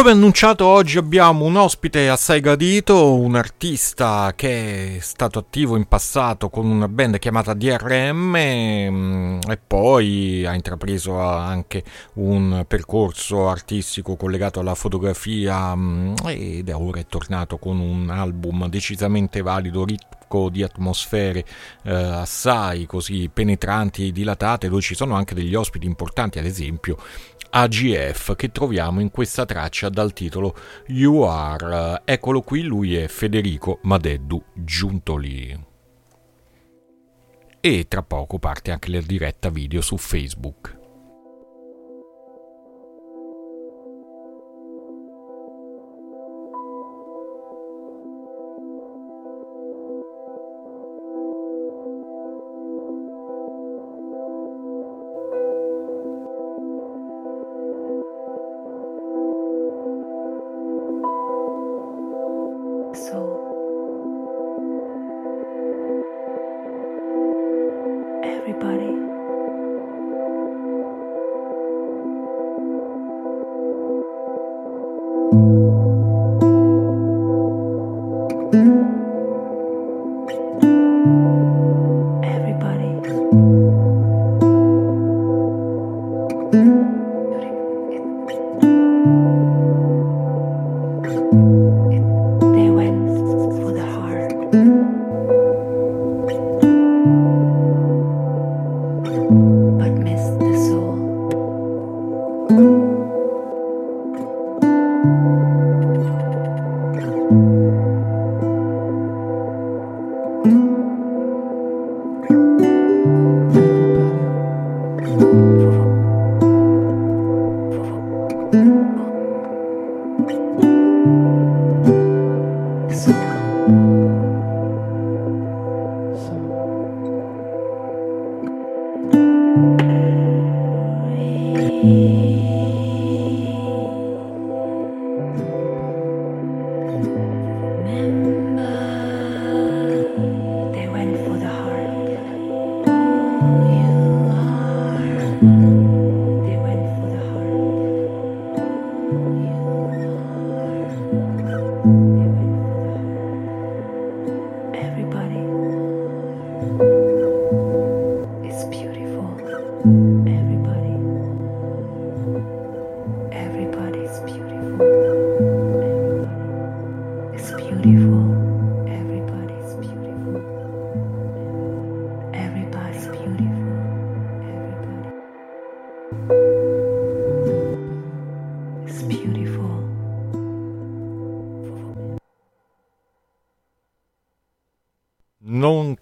Come annunciato oggi abbiamo un ospite assai gradito, un artista che è stato attivo in passato con una band chiamata DRM mm, e poi ha intrapreso anche un percorso artistico collegato alla fotografia mm, ed ora è tornato con un album decisamente valido, ricco di atmosfere eh, assai così penetranti e dilatate dove ci sono anche degli ospiti importanti ad esempio AGF che troviamo in questa traccia dal titolo You Are. Eccolo qui, lui è Federico Madeddu Giuntoli. E tra poco parte anche la diretta video su Facebook.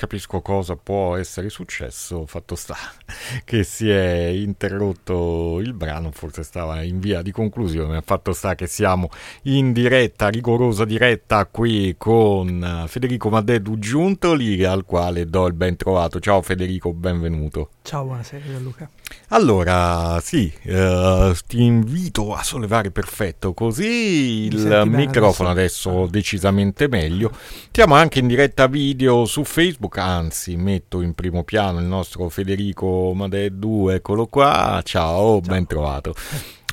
Capisco cosa può essere successo, fatto sta che si è interrotto il brano, forse stava in via di conclusione, fatto sta che siamo in diretta, rigorosa diretta qui con Federico Madeddu Giuntoli, al quale do il ben trovato. Ciao Federico, benvenuto. Ciao, buonasera Luca. Allora, sì, uh, ti invito a sollevare perfetto, così il microfono adesso, adesso decisamente meglio. Siamo anche in diretta video su Facebook, anzi metto in primo piano il nostro Federico Madeddu, eccolo qua, ciao, ciao. ben trovato.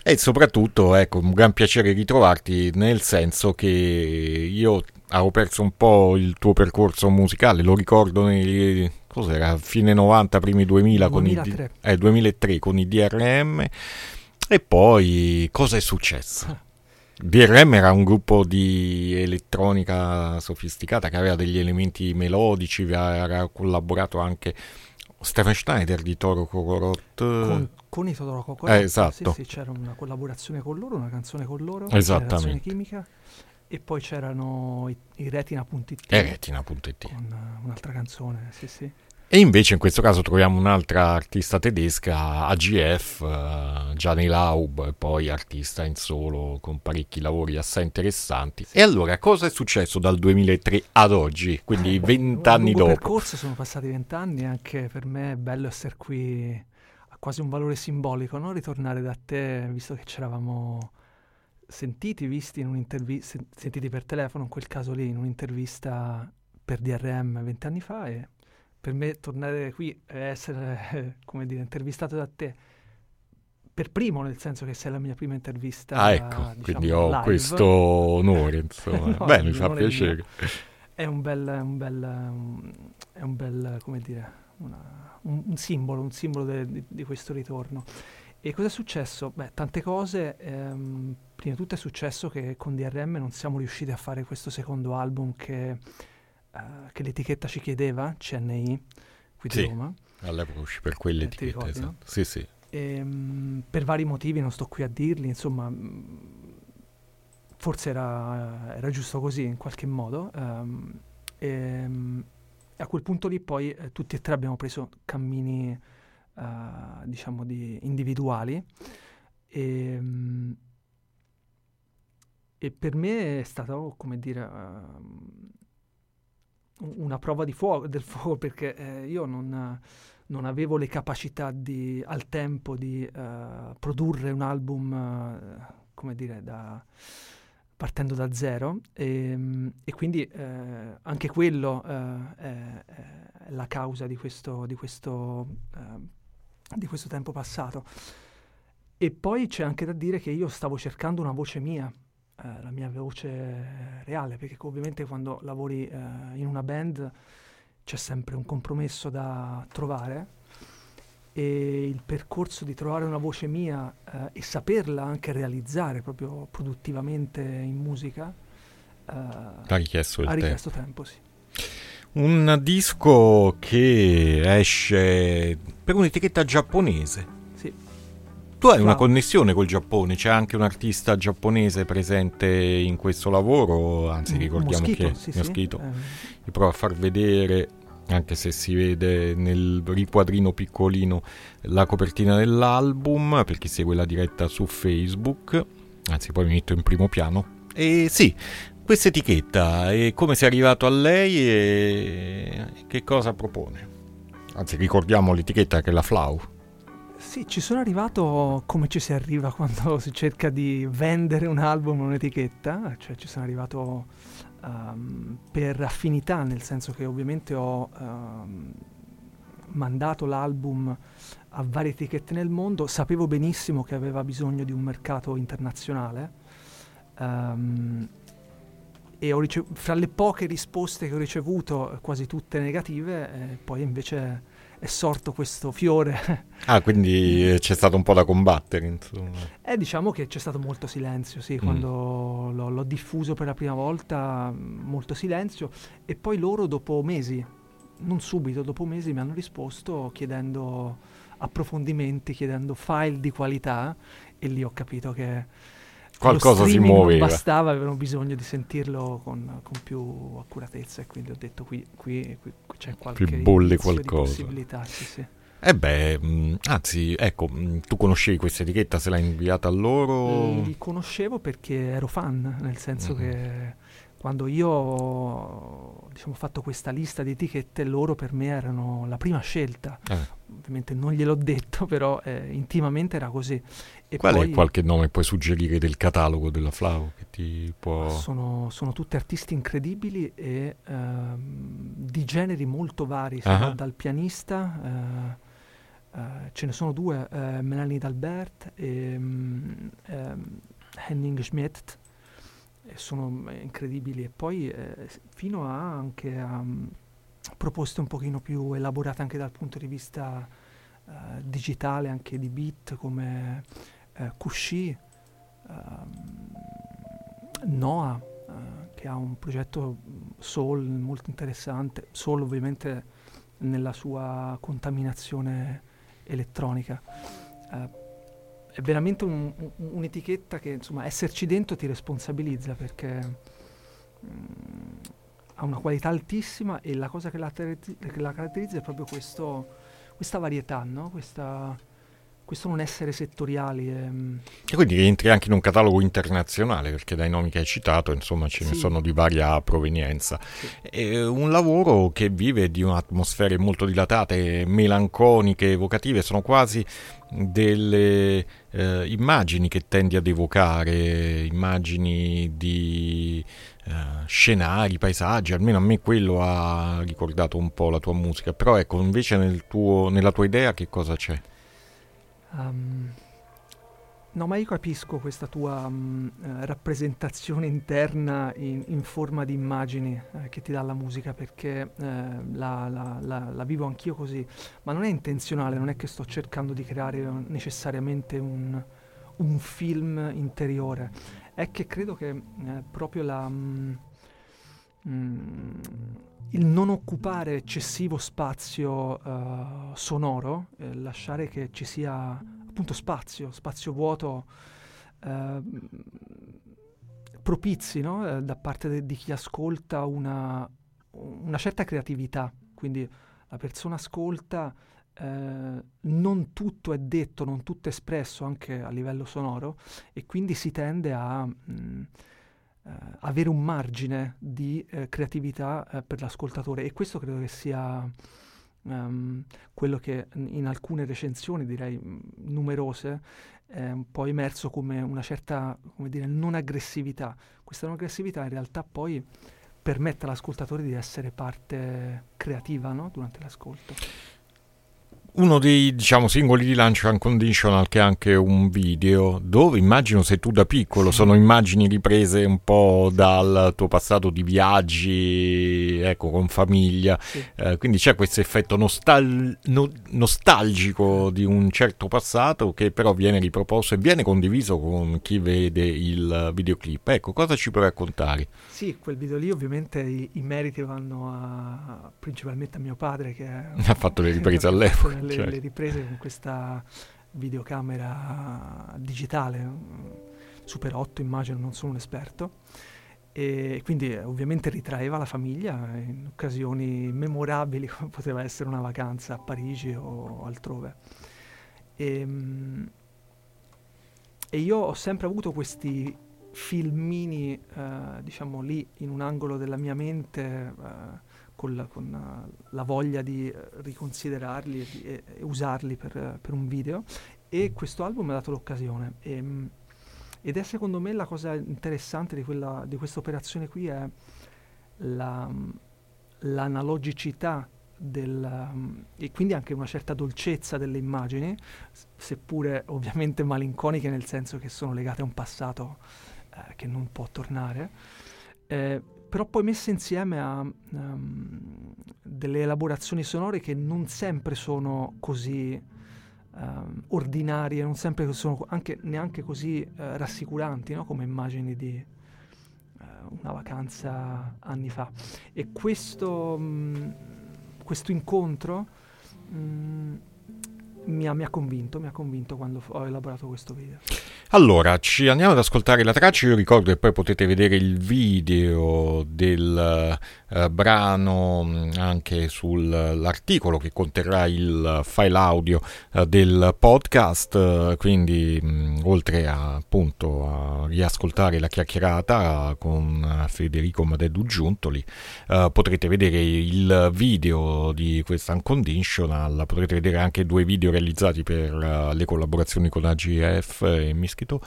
E soprattutto, ecco, un gran piacere ritrovarti nel senso che io avevo perso un po' il tuo percorso musicale, lo ricordo nei cos'era, fine 90, primi 2000 2003. con i, eh, 2003 con i DRM e poi cosa è successo? DRM era un gruppo di elettronica sofisticata che aveva degli elementi melodici, aveva collaborato anche Stephen Schneider di Toro Cocorot. Con, con i Toro Cocorot, eh, esatto. Sì, sì, c'era una collaborazione con loro, una canzone con loro, Esattamente. chimica e poi c'erano i, i Retina.it. E Retina.it. Con uh, un'altra canzone, sì sì. E invece in questo caso troviamo un'altra artista tedesca, AGF, eh, Gianni Laub, poi artista in solo con parecchi lavori assai interessanti. E allora cosa è successo dal 2003 ad oggi, quindi vent'anni dopo? Il percorso sono passati vent'anni, anche per me è bello essere qui, ha quasi un valore simbolico, no? ritornare da te, visto che ci eravamo sentiti, visti in un'intervista, sentiti per telefono in quel caso lì, in un'intervista per DRM vent'anni fa e per me tornare qui e essere, come dire, intervistato da te per primo, nel senso che sei la mia prima intervista. Ah, ecco, diciamo, quindi ho live. questo onore, insomma. No, Beh, mi fa piacere. È un bel, un bel, è un bel, come dire, una- un, un simbolo, un simbolo de- di, di questo ritorno. E cosa è successo? Beh, tante cose. ehm, prima di tutto è successo che con DRM non siamo riusciti a fare questo secondo album che, eh, che l'etichetta ci chiedeva, CNI, qui di Sì. Roma. All'epoca uscì per Eh, ti quell'etichetta, ricordi, esatto. no? Sì, sì. Ehm, per vari motivi, non sto qui a dirli, insomma, mh, forse era, era giusto così in qualche modo. ehm, e a quel punto lì poi eh, tutti e tre abbiamo preso cammini, eh, diciamo, di individuali. E, mh, e per me è stata, oh, come dire, un- una prova fuoco, del fuoco perché eh, io non non avevo le capacità di, al tempo di eh, produrre un album, eh, come dire, da, partendo da zero e, mm, e quindi eh, anche quello è, è la causa di questo, di questo, di questo tempo passato. E poi c'è anche da dire che io stavo cercando una voce mia, eh, la mia voce reale, perché ovviamente quando lavori eh, in una band c'è sempre un compromesso da trovare e il percorso di trovare una voce mia eh, e saperla anche realizzare proprio produttivamente in musica eh, Ha richiesto ha tempo. richiesto tempo, sì. Un disco che esce per un'etichetta giapponese. Tu hai una Wow. connessione col Giappone, c'è anche un artista giapponese presente in questo lavoro, anzi un ricordiamo moschito, che sì, Moschito. ehm, Vi provo a far vedere, anche se si vede nel riquadrino piccolino, la copertina dell'album, per chi segue la diretta su Facebook. Anzi, poi mi metto in primo piano. E sì, questa etichetta, e come sei arrivato a lei e che cosa propone? Anzi, ricordiamo l'etichetta che è la Flau. Sì, ci sono arrivato come ci si arriva quando si cerca di vendere un album o un'etichetta, cioè ci sono arrivato ehm, per affinità, nel senso che ovviamente ho ehm, mandato l'album a varie etichette nel mondo, sapevo benissimo che aveva bisogno di un mercato internazionale ehm, e ricev- fra le poche risposte che ho ricevuto, quasi tutte negative, eh, poi invece è sorto questo fiore. Ah, quindi c'è stato un po' da combattere, insomma. Eh, diciamo che c'è stato molto silenzio, sì, quando l'ho, l'ho diffuso per la prima volta, molto silenzio, e poi loro dopo mesi, non subito, dopo mesi mi hanno risposto chiedendo approfondimenti, chiedendo file di qualità, e lì ho capito che Qualcosa si muoveva. Non bastava, avevano bisogno di sentirlo con, con più accuratezza, e quindi ho detto qui, qui, qui- qui c'è qualche bolle indizio di qualcosa. possibilità, sì, sì. Eh beh, mh, anzi, ecco, mh, tu conoscevi questa etichetta, se l'hai inviata a loro? Li conoscevo perché ero fan, nel senso Mhm. che quando io ho diciamo, fatto questa lista di etichette, loro per me erano la prima scelta. Eh, Ovviamente non gliel'ho detto, però eh, intimamente era così. E qual poi è qualche nome puoi suggerire del catalogo della Flau che ti può... sono, sono tutti artisti incredibili e ehm, di generi molto vari, Ah. va dal pianista, eh, eh, ce ne sono due, eh, Melanie Dalbert e mm, ehm, Henning Schmidt, e sono incredibili e poi fino a anche a mm, proposte un pochino più elaborate anche dal punto di vista digitale, anche di beat come eh, Kushi, ehm, Noah, eh, che ha un progetto soul molto interessante, soul ovviamente nella sua contaminazione elettronica. Eh, è veramente un- un- un'etichetta che, insomma, esserci dentro ti responsabilizza perché mm, ha una qualità altissima e la cosa che la, caratterizza- che la caratterizza è proprio questo, questa varietà, no? Questa- questo non essere settoriali. ehm, E quindi rientri anche in un catalogo internazionale, perché dai nomi che hai citato, insomma, ce ne Sì. sono di varia provenienza. Sì. È un lavoro che vive di atmosfere molto dilatate, melanconiche, evocative, sono quasi delle eh, immagini che tendi ad evocare, immagini di eh, scenari, paesaggi, almeno a me quello ha ricordato un po' la tua musica, però ecco, invece nel tuo- nella tua idea che cosa c'è? Um, No, ma io capisco questa tua eh, rappresentazione interna in, in, forma di immagini eh, che ti dà la musica perché eh, la, la, la, la, vivo anch'io così, ma non è intenzionale, non è che sto cercando di creare necessariamente un, un film interiore, è che credo che eh, proprio la... Mh, mh, il non occupare eccessivo spazio uh, sonoro, eh, lasciare che ci sia appunto spazio, spazio vuoto eh, propizi no? eh, da parte de- di chi ascolta una, una, certa creatività. Quindi la persona ascolta, eh, non tutto è detto, non tutto è espresso anche a livello sonoro e quindi si tende a... Mh, mm, avere un margine di uh, creatività uh, per l'ascoltatore e questo credo che sia um, quello che in alcune recensioni, direi numerose, è un po' emerso come una certa, come dire, non aggressività. Questa non aggressività in realtà poi permette all'ascoltatore di essere parte creativa no? durante l'ascolto uno dei diciamo, singoli di Launch Unconditional che è anche un video dove immagino se tu da piccolo sono immagini riprese un po' dal tuo passato di viaggi ecco con famiglia sì. eh, quindi c'è questo effetto nostal- no- nostalgico di un certo passato che però viene riproposto e viene condiviso con chi vede il videoclip ecco cosa ci puoi raccontare? Sì quel video lì ovviamente i, i meriti vanno a, principalmente a mio padre che ha fatto le riprese all'epoca le, certo. le riprese con questa videocamera digitale, Super 8 immagino, non sono un esperto. E quindi eh, ovviamente ritraeva la famiglia in occasioni memorabili come poteva essere una vacanza a Parigi o altrove. E, ehm, e io ho sempre avuto questi filmini, eh, diciamo lì in un angolo della mia mente, eh, con, la, con uh, la voglia di uh, riconsiderarli e, e, e usarli per, uh, per, un video. E questo album mi ha dato l'occasione. E, um, ed è secondo me la cosa interessante di, di questa operazione qui è la, l'analogicità del, um, e quindi anche una certa dolcezza delle immagini, seppure ovviamente malinconiche nel senso che sono legate a un passato eh, che non può tornare. Eh, però poi messe insieme a um, delle elaborazioni sonore che non sempre sono così um, ordinarie, non sempre sono anche, neanche così uh, rassicuranti no? come immagini di uh, una vacanza anni fa. E questo, um, questo incontro mi ha, mi ha, convinto, mi ha convinto quando ho elaborato questo video. Allora, ci andiamo ad ascoltare la traccia, io ricordo che poi potete vedere il video del uh, brano mm, anche sull'articolo che conterrà il file audio uh, del podcast, quindi mh, oltre a, appunto a riascoltare la chiacchierata con Federico Madedu Giuntoli, potrete vedere il video di questa Unconditional, potrete vedere anche due video realizzati per le collaborazioni con AGF e Mischito.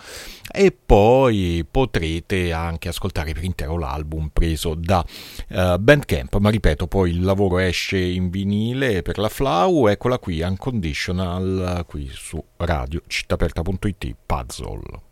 E poi potrete anche ascoltare per intero l'album preso da uh, Bandcamp, ma ripeto poi il lavoro esce in vinile per la Flau, eccola qui, Unconditional, qui su radio cittaperta.it, Puzzle.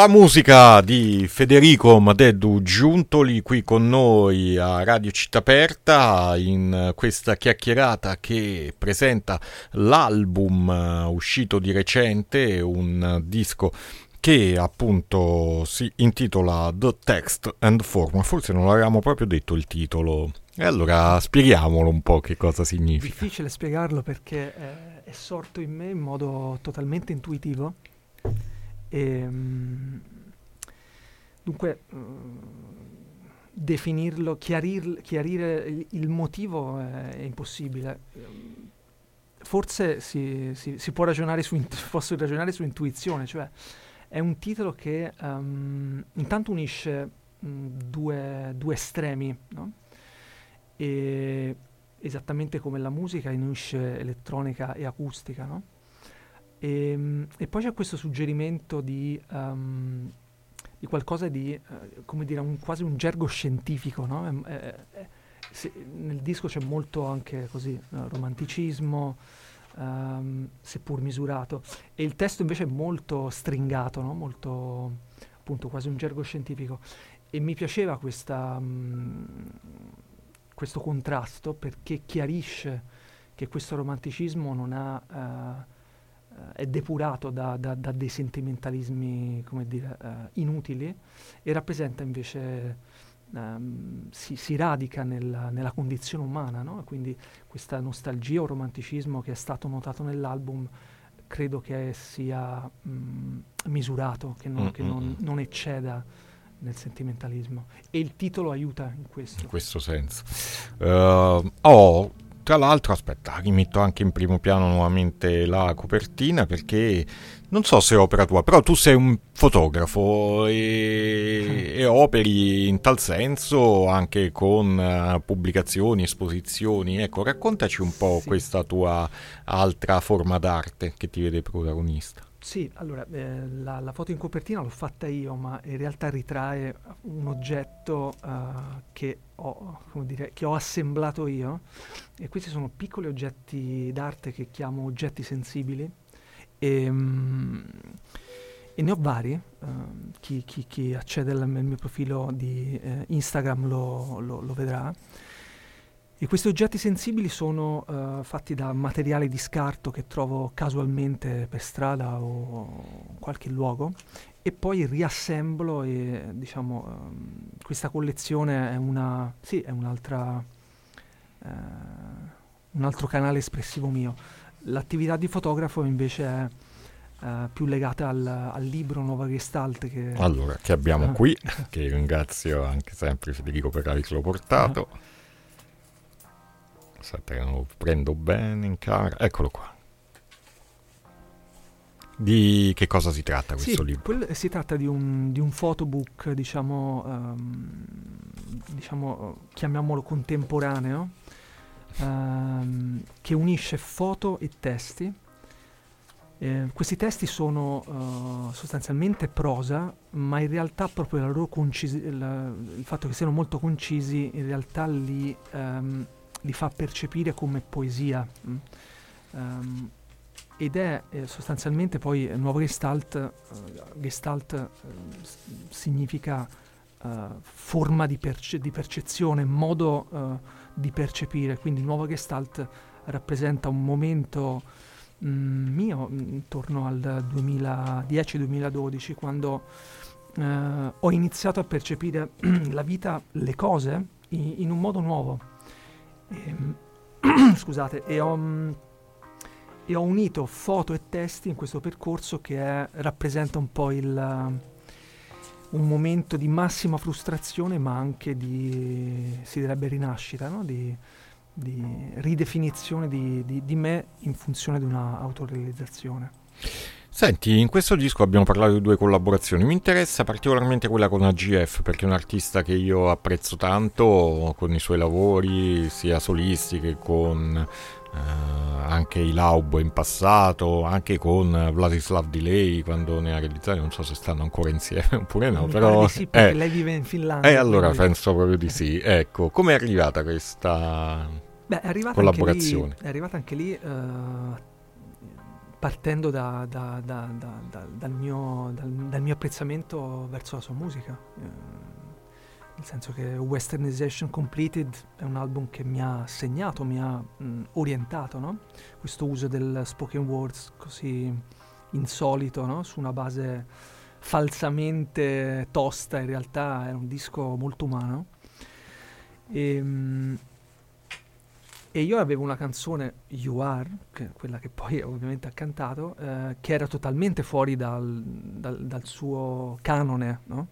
La musica di Federico Madeddu Giuntoli qui con noi a Radio Città Aperta in questa chiacchierata che presenta l'album uh, uscito di recente, un disco che appunto si intitola The Text and Form, forse non avevamo proprio detto il titolo. E allora spieghiamolo un po' che cosa significa. Difficile spiegarlo perché è, è sorto in me in modo totalmente intuitivo e, ehm, dunque, definirlo, chiarir, chiarire il, motivo è, è, impossibile. Forse si, si, si può ragionare su, posso ragionare su intuizione, cioè è un titolo che um, intanto unisce um, due, due, estremi, no? e, esattamente come la musica unisce elettronica e acustica, no? E, ehm, e poi c'è questo suggerimento di, um, di qualcosa di, uh, come dire, un, quasi un gergo scientifico, no? È, è, è, se, nel disco c'è molto anche così, uh, romanticismo, um, seppur misurato, e il testo invece è molto stringato, no? molto, appunto, quasi un gergo scientifico. E mi piaceva questa, um, questo contrasto perché chiarisce che questo romanticismo non ha... Uh, è depurato da, da, da, dei sentimentalismi, come dire, uh, inutili e rappresenta invece, um, si, si, radica nella, nella condizione umana, no? quindi questa nostalgia o romanticismo che è stato notato nell'album credo che sia um, misurato, che, non, mm-hmm. che non, non ecceda nel sentimentalismo e il titolo aiuta in questo. In questo senso. Uh, oh, tra l'altro, aspetta, rimetto anche in primo piano nuovamente la copertina perché non so se è opera tua, però tu sei un fotografo e, e operi in tal senso anche con uh, pubblicazioni, esposizioni. Ecco, raccontaci un po' sì. questa tua altra forma d'arte che ti vede protagonista. Sì, allora eh, la, la, foto in copertina l'ho fatta io, ma in realtà ritrae un oggetto uh, che, ho, dire, che, ho, assemblato io. E questi sono piccoli oggetti d'arte che chiamo oggetti sensibili. E, um, e ne ho vari. Uh, chi, chi, chi, accede al, mio profilo di uh, Instagram lo, lo, lo vedrà. E questi oggetti sensibili sono uh, fatti da materiali di scarto che trovo casualmente per strada o in qualche luogo e poi riassemblo e diciamo um, questa collezione è una sì, è un'altra uh, un altro canale espressivo mio. L'attività di fotografo invece è uh, più legata al, al, libro Nuova Gestalt che Allora, che abbiamo qui, che ringrazio anche sempre Federico per averlo portato. Aspetta che lo prendo bene in camera. Eccolo qua. Di che cosa si tratta questo sì, libro? Quel, si tratta di un, di un photobook, diciamo, um, diciamo, chiamiamolo contemporaneo, um, che unisce foto e testi. Eh, questi testi sono uh, sostanzialmente prosa, ma in realtà proprio la loro concisi- la, il fatto che siano molto concisi in realtà li... Um, li fa percepire come poesia. Um, ed è eh, sostanzialmente poi nuovo Gestalt, uh, Gestalt uh, significa uh, forma di, perce- di, percezione, modo di percepire, quindi nuovo Gestalt rappresenta un momento mm, mio intorno al 2010-2012 quando ho iniziato a percepire la vita, le cose in, in un modo nuovo e, ehm, scusate, e ho, e ho unito foto e testi in questo percorso che è, rappresenta un po' il, un momento di massima frustrazione ma anche di, si direbbe, rinascita, no? di, di, ridefinizione di, di me in funzione di una autorealizzazione. Senti, in questo disco abbiamo parlato di due collaborazioni, mi interessa particolarmente quella con AGF perché è un artista che io apprezzo tanto con i suoi lavori sia solisti che con Uh, anche i Laubo in passato, anche con Vladislav Delay quando ne ha realizzato, non so se stanno ancora insieme oppure no, Mi però... Sì, perché eh, lei vive in Finlandia. E eh, allora quindi... penso proprio di sì. Ecco, come è arrivata questa Beh, è collaborazione? Anche lì, è arrivata anche lì uh, partendo da, da, da, dal, mio, dal, dal, mio, apprezzamento verso la sua musica. Uh, nel senso che Westernization Completed è un album che mi ha segnato, mi ha mh, orientato, no? questo uso del spoken words così insolito, no? su una base falsamente tosta, in realtà era un disco molto umano. E, mh, e io avevo una canzone, You Are, che quella che poi ovviamente ha cantato, eh, che era totalmente fuori dal, dal, dal suo canone, no?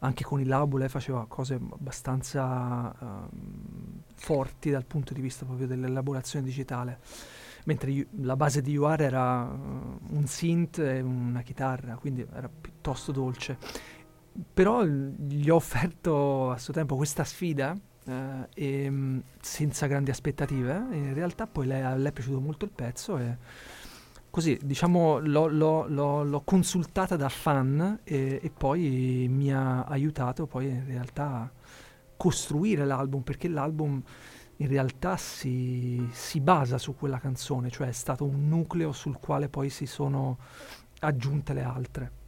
anche con il Labo lei faceva cose abbastanza um, forti dal punto di vista proprio dell'elaborazione digitale, mentre io, la base di UR era uh, un synth e una chitarra, quindi era piuttosto dolce. Però gli ho offerto a suo tempo questa sfida uh, e, um, senza grandi aspettative, e in realtà poi lei, a è piaciuto molto il pezzo e così diciamo l'ho, l'ho, l'ho, l'ho, consultata da fan e, e, poi mi ha aiutato poi in realtà a costruire l'album perché l'album in realtà si, si basa su quella canzone cioè è stato un nucleo sul quale poi si sono aggiunte le altre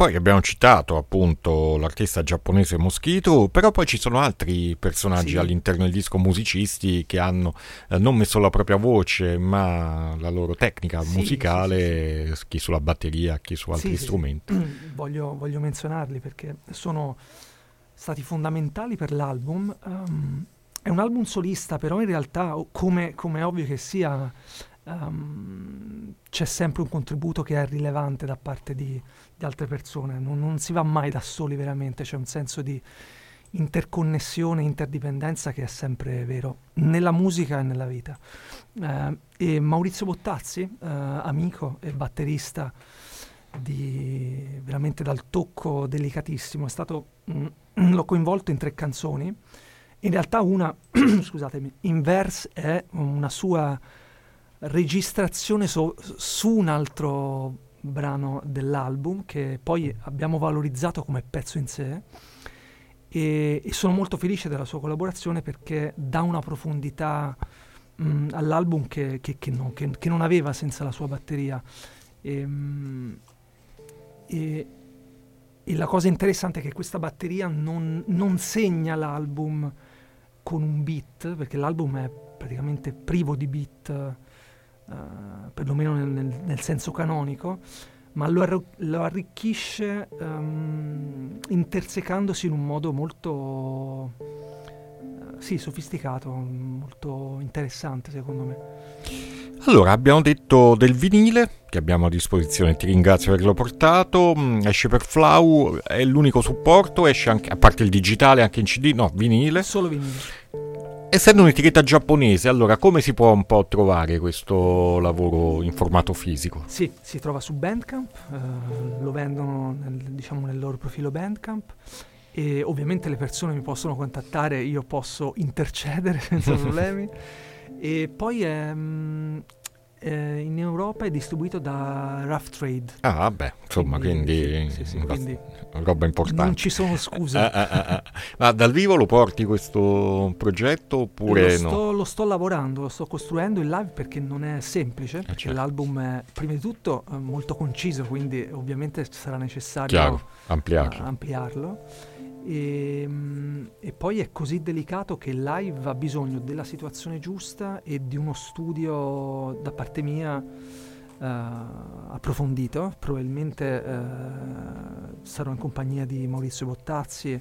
poi abbiamo citato appunto l'artista giapponese Moschito, però poi ci sono altri personaggi sì. all'interno del disco, musicisti che hanno eh, non messo la propria voce, ma la loro tecnica sì, musicale, sì, chi sulla batteria, chi su altri strumenti. Voglio, voglio, menzionarli perché sono stati fondamentali per l'album. Um, è un album solista, però in realtà, come, come è ovvio che sia, um, c'è sempre un contributo che è rilevante da parte di, di altre persone, non, non, si va mai da soli veramente, c'è un senso di interconnessione, interdipendenza che è sempre vero, nella musica e nella vita. Uh, e Maurizio Bottazzi, uh, amico e batterista di, veramente dal tocco delicatissimo, è stato, mm, l'ho coinvolto in tre canzoni, in realtà una, scusatemi, in è una sua registrazione so, su un altro brano dell'album che poi abbiamo valorizzato come pezzo in sé e, e sono molto felice della sua collaborazione perché dà una profondità mh, all'album che, che, che, no, che, non aveva senza la sua batteria. E, mh, e, e, la cosa interessante è che questa batteria non, non segna l'album con un beat perché l'album è praticamente privo di beat uh, perlomeno nel, nel, nel, senso canonico, ma lo, arro- lo arricchisce um, intersecandosi in un modo molto uh, sì, sofisticato, molto interessante secondo me. Allora, abbiamo detto del vinile che abbiamo a disposizione, ti ringrazio per averlo portato, mm, esce per Flau, è l'unico supporto, esce anche, a parte il digitale, anche in CD, no, vinile. Solo vinile. Essendo un'etichetta giapponese, allora come si può un po' trovare questo lavoro in formato fisico? Sì, si trova su Bandcamp, eh, lo vendono nel, diciamo, nel loro profilo Bandcamp e ovviamente le persone mi possono contattare, io posso intercedere senza problemi. e poi è, mh, eh, in Europa è distribuito da Rough Trade. Ah, vabbè, insomma, quindi, quindi, sì, sì, quindi roba importante. Non ci sono scuse. ah, ah, ah, Ma dal vivo lo porti questo progetto oppure lo sto, no? Lo sto lavorando, lo sto costruendo in live perché non è semplice, eh, perché certo. l'album è prima di tutto molto conciso, quindi ovviamente sarà necessario Chiaro, ampliarlo. Uh, ampliarlo e, ehm, e, poi è così delicato che live ha bisogno della situazione giusta e di uno studio da parte mia uh, approfondito, probabilmente uh, sarò in compagnia di Maurizio Bottazzi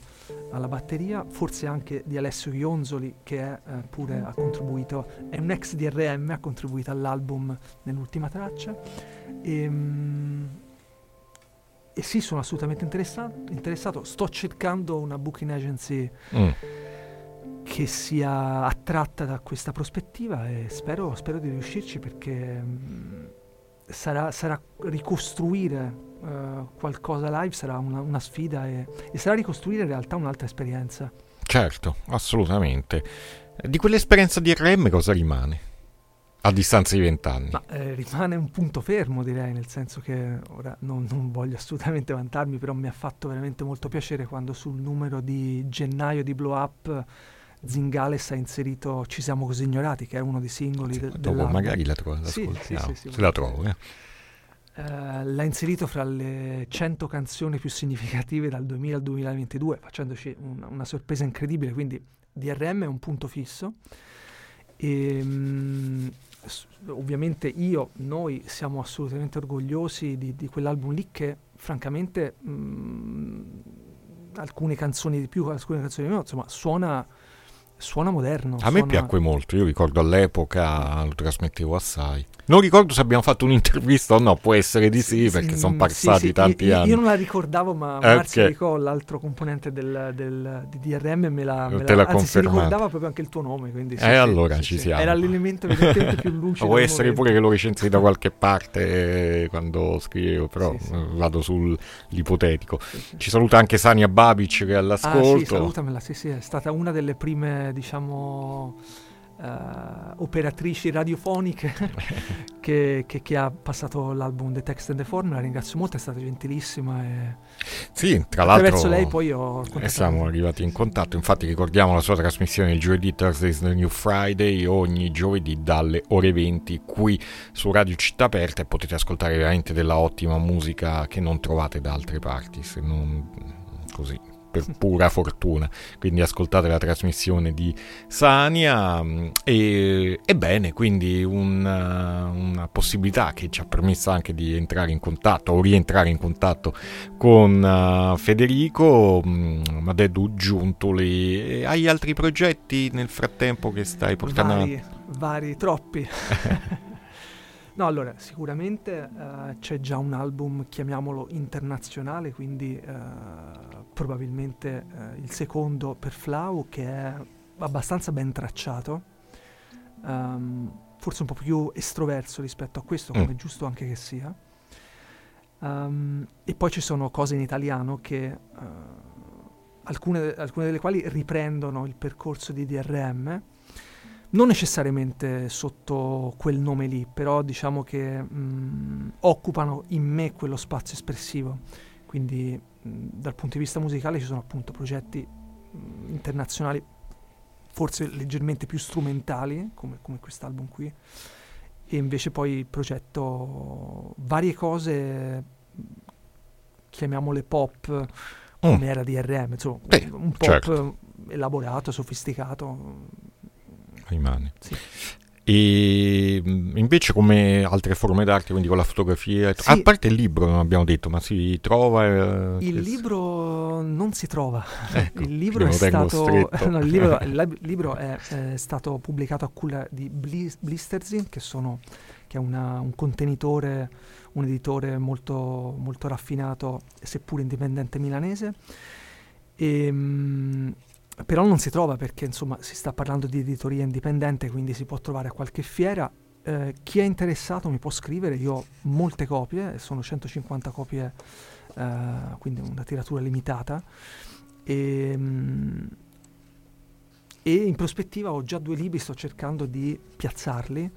alla batteria, forse anche di Alessio Ionzoli che è, eh, pure ha contribuito, è un ex DRM, ha contribuito all'album nell'ultima traccia. E, ehm, e sì, sono assolutamente interessato, interessato. Sto cercando una booking agency mm. che sia attratta da questa prospettiva e spero, spero di riuscirci perché mh, mm, sarà, sarà, ricostruire uh, qualcosa live, sarà una, una sfida e, e sarà ricostruire in realtà un'altra esperienza. Certo, assolutamente. Di quell'esperienza di RM cosa rimane? A distanza di vent'anni. eh, rimane un punto fermo, direi, nel senso che ora non, non, voglio assolutamente vantarmi, però mi ha fatto veramente molto piacere quando sul numero di gennaio di Blow Up Zingales ha inserito Ci siamo così ignorati, che è uno dei singoli sì, de- dopo magari la trovo, sì, sì, sì, sì, se la trovo. Eh. Uh, l'ha inserito fra le 100 canzoni più significative dal 2000 al 2022, facendoci un, una sorpresa incredibile, quindi DRM è un punto fisso. E, um, ovviamente io, noi siamo assolutamente orgogliosi di, di quell'album lì che francamente mh, mm, alcune canzoni di più, alcune canzoni di meno, insomma suona, suona moderno. A suona... me piacque molto, io ricordo all'epoca lo trasmettevo assai. Non ricordo se abbiamo fatto un'intervista o no, può essere di sì, sì perché sono passati sì, tanti io, anni. Io non la ricordavo, ma okay. Marzio Rico, l'altro componente del, del, di DRM, me la, me Te la, la anzi, ricordava proprio anche il tuo nome. Quindi sì, eh, allora ci siamo. Era l'elemento evidentemente più lucido. Può essere pure che lo recensì da qualche parte quando scrivevo, però vado sull'ipotetico. Ci saluta anche Sania Babic che è all'ascolto. Ah, sì, salutamela, sì, sì, è stata una delle prime, diciamo uh, operatrici radiofoniche che, che, che, ha passato l'album The Text and the Form, la ringrazio molto, è stata gentilissima. E sì, tra l'altro attraverso lei poi ho siamo arrivati in contatto, infatti ricordiamo la sua trasmissione il giovedì Thursday's the New Friday ogni giovedì dalle ore 20 qui su Radio Città Aperta e potete ascoltare veramente della ottima musica che non trovate da altre parti, se non così per pura fortuna. Quindi ascoltate la trasmissione di Sania mm, e, e bene, quindi una, una, possibilità che ci ha permesso anche di entrare in contatto o rientrare in contatto con uh, Federico um, Madedu Giuntoli. Hai altri progetti nel frattempo che stai portando vari, vari troppi. No, allora, sicuramente uh, c'è già un album, chiamiamolo internazionale, quindi uh, probabilmente uh, il secondo per Flau, che è abbastanza ben tracciato, um, forse un po' più estroverso rispetto a questo, come mm. è giusto anche che sia. Um, e poi ci sono cose in italiano che, alcune, alcune delle quali riprendono il percorso di DRM, non necessariamente sotto quel nome lì, però diciamo che mh, occupano in me quello spazio espressivo. Quindi mh, dal punto di vista musicale ci sono appunto progetti mh, internazionali forse leggermente più strumentali, come, come quest'album qui, e invece poi progetto varie cose, chiamiamole pop, come mm. era DRM, insomma, Beh, un pop certo. elaborato, sofisticato, rimane. Sì. E invece come altre forme d'arte, quindi con la fotografia, sì. a parte il libro non abbiamo detto, ma si trova... Eh, il libro non si trova, ecco, il libro è stato, no, il libro, il libro è, è, stato pubblicato a culla di Blisterzin, che, sono, che è una, un contenitore, un editore molto, molto raffinato, seppur indipendente milanese. E, ehm, però non si trova perché insomma si sta parlando di editoria indipendente, quindi si può trovare a qualche fiera. Eh, chi è interessato mi può scrivere, io ho molte copie, sono 150 copie, eh, quindi una tiratura limitata. E, mm, e in prospettiva ho già due libri, sto cercando di piazzarli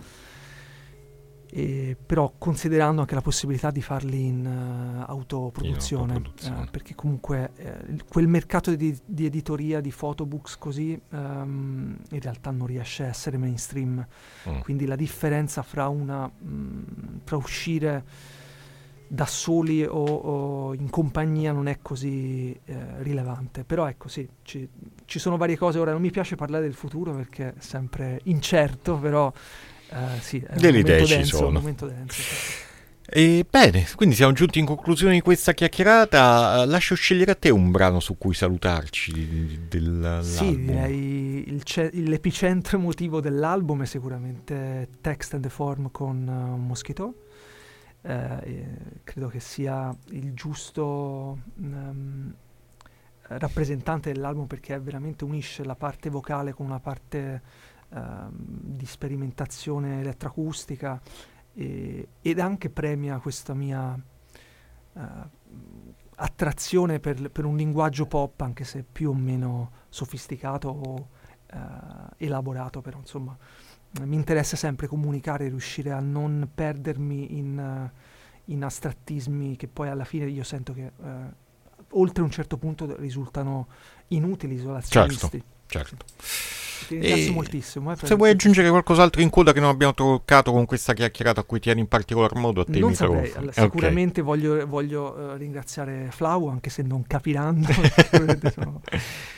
e, però considerando anche la possibilità di farli in uh, autoproduzione, in autoproduzione. Uh, perché comunque uh, quel mercato di, di, editoria, di photobooks così, um, in realtà non riesce a essere mainstream, mm. quindi la differenza fra, una, mh, mm, fra uscire da soli o, o, in compagnia non è così eh, rilevante. Però ecco sì, ci, ci, sono varie cose. Ora non mi piace parlare del futuro perché è sempre incerto, però Uh, sì, Delle idee ci sono. Denso, E bene, quindi siamo giunti in conclusione di questa chiacchierata. Lascio scegliere a te un brano su cui salutarci dell'album. Sì, direi il ce- l'epicentro emotivo dell'album è sicuramente Text and the Form con uh, Mosquito. Eh, credo che sia il giusto um, rappresentante dell'album perché veramente unisce la parte vocale con una parte di sperimentazione elettroacustica e, ed anche premia questa mia uh, attrazione per, per, un linguaggio pop, anche se più o meno sofisticato o uh, elaborato, però insomma mi interessa sempre comunicare, riuscire a non perdermi in, in astrattismi che poi alla fine io sento che oltre un certo punto risultano inutili, isolazionisti. Certo, certo. Ti ringrazio e moltissimo. Eh, se vuoi aggiungere qualcos'altro in coda che non abbiamo toccato con questa chiacchierata a cui tieni in particolar modo, a te non saprei, allora, Sicuramente okay. voglio, voglio uh, ringraziare Flau, anche se non capiranno, sono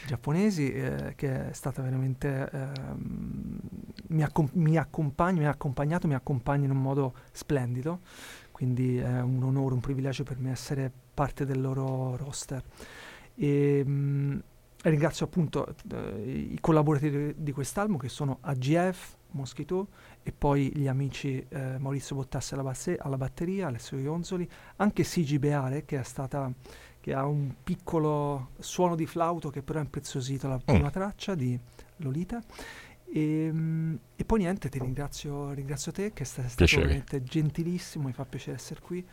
giapponesi, eh, che è stata veramente... Eh, mi, accom- mi, accompagna, mi ha accompagnato, mi accompagna in un modo splendido, quindi è un onore, un privilegio per me essere parte del loro roster. E, mh, mm, ringrazio appunto eh, i collaboratori di quest'album che sono AGF, Mosquito e poi gli amici eh, Maurizio Bottassi alla, basse- alla, batteria, Alessio Ionzoli, anche Sigi Beare che, stata, che ha un piccolo suono di flauto che però ha impreziosito la prima mm. traccia di Lolita. E, ehm, e, poi niente, ti ringrazio, ringrazio te che sei stato veramente gentilissimo, mi fa piacere essere qui.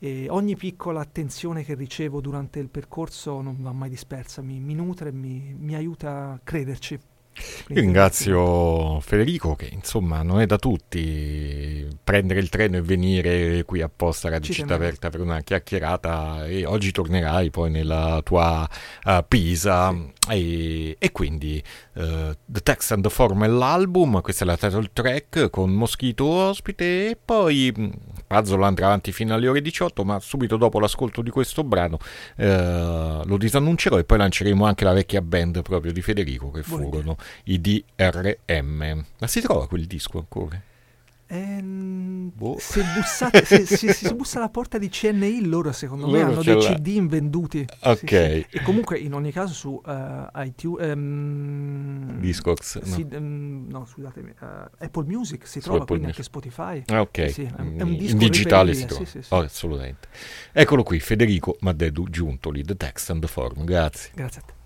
E ogni piccola attenzione che ricevo durante il percorso non va mai dispersa, mi, mi nutre e mi, mi aiuta a crederci. Io ringrazio Federico che insomma non è da tutti prendere il treno e venire qui apposta a Città Aperta per una chiacchierata e oggi tornerai poi nella tua uh, Pisa. Sì. e, e, quindi uh, The Text and the Form è l'album, questa è la title track con Moschito ospite e poi mm, Puzzle andrà avanti fino alle ore 18 ma subito dopo l'ascolto di questo brano uh, lo disannuncerò e poi lanceremo anche la vecchia band proprio di Federico che furono i DRM. Ma si trova quel disco ancora? Ehm, boh. se, bussate, se, se, se, si bussa alla porta di CNI loro secondo loro me hanno dei CD invenduti ok sì, sì. e comunque in ogni caso su uh, iTunes um, Discogs sì, no. Um, no scusatemi uh, Apple Music si trova quindi Music. anche Spotify ah, ok sì, è, è un disco in digitale si trova oh, assolutamente eccolo qui Federico Maddedu Giuntoli The Text and the Form grazie grazie a te